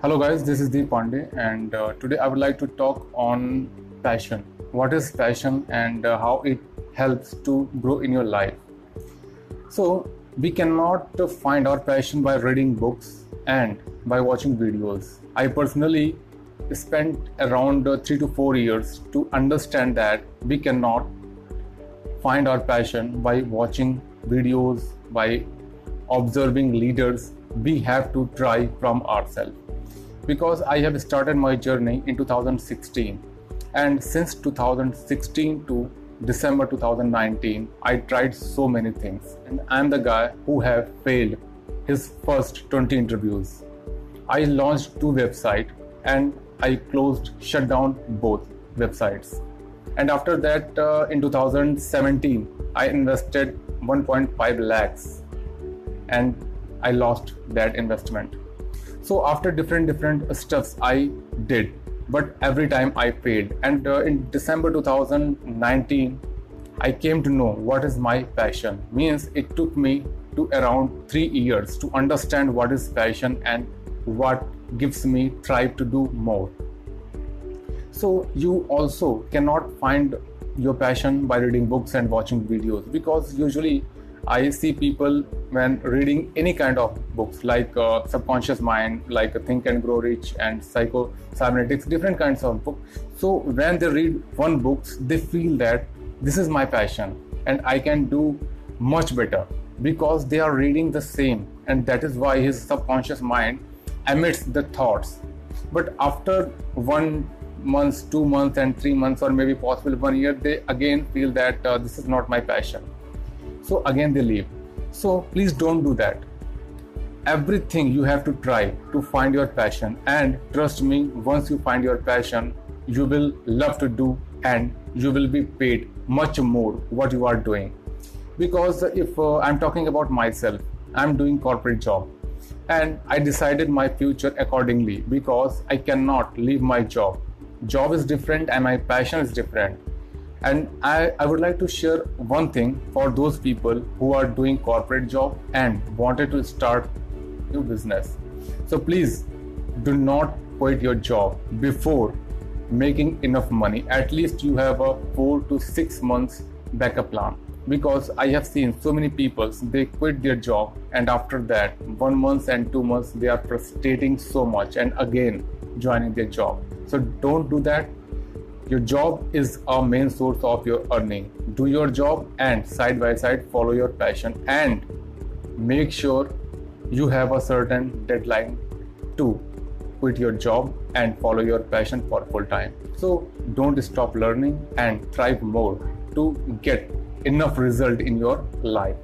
Hello, guys, this is Deep Pandey, and uh, today I would like to talk on passion. What is passion and uh, how it helps to grow in your life? So, we cannot find our passion by reading books and by watching videos. I personally spent around uh, three to four years to understand that we cannot find our passion by watching videos, by observing leaders. We have to try from ourselves. Because I have started my journey in 2016, and since 2016 to December 2019, I tried so many things, and I'm the guy who have failed his first 20 interviews. I launched two websites and I closed, shut down both websites. And after that uh, in 2017 i invested 1.5 lakhs. And i lost that investment so after different different stuffs i did. But every time i failed and uh, in december 2019 i came to know what is my passion. Means it took me to around 3 years to understand what is passion and what gives me thrive to do more. So you also cannot find your passion by reading books and watching videos because usually i see people when reading any kind of books like uh, subconscious mind like think and grow rich and psycho cybernetics different kinds of books so when they read one books they feel that this is my passion and i can do much better because they are reading the same and that is why his subconscious mind emits the thoughts but after one months, two months, and three months, or maybe possible one year, they again feel that uh, this is not my passion. So again they leave. So please don't do that. Everything you have to try to find your passion, and trust me, once you find your passion, you will love to do and you will be paid much more what you are doing. Because if uh, I'm talking about myself, I'm doing corporate job and I decided my future accordingly because I cannot leave my job job is different and my passion is different and I, I would like to share one thing for those people who are doing corporate job and wanted to start new business. So please do not quit your job before making enough money. At least you have a four to six months backup plan. Because i have seen so many people they quit their job and after that one month and two months they are frustrating so much and again joining their job. So don't do that. Your job is a main source of your earning. Do your job and side by side follow your passion and make sure you have a certain deadline to quit your job and follow your passion for full time. So don't stop learning and thrive more to get enough result in your life.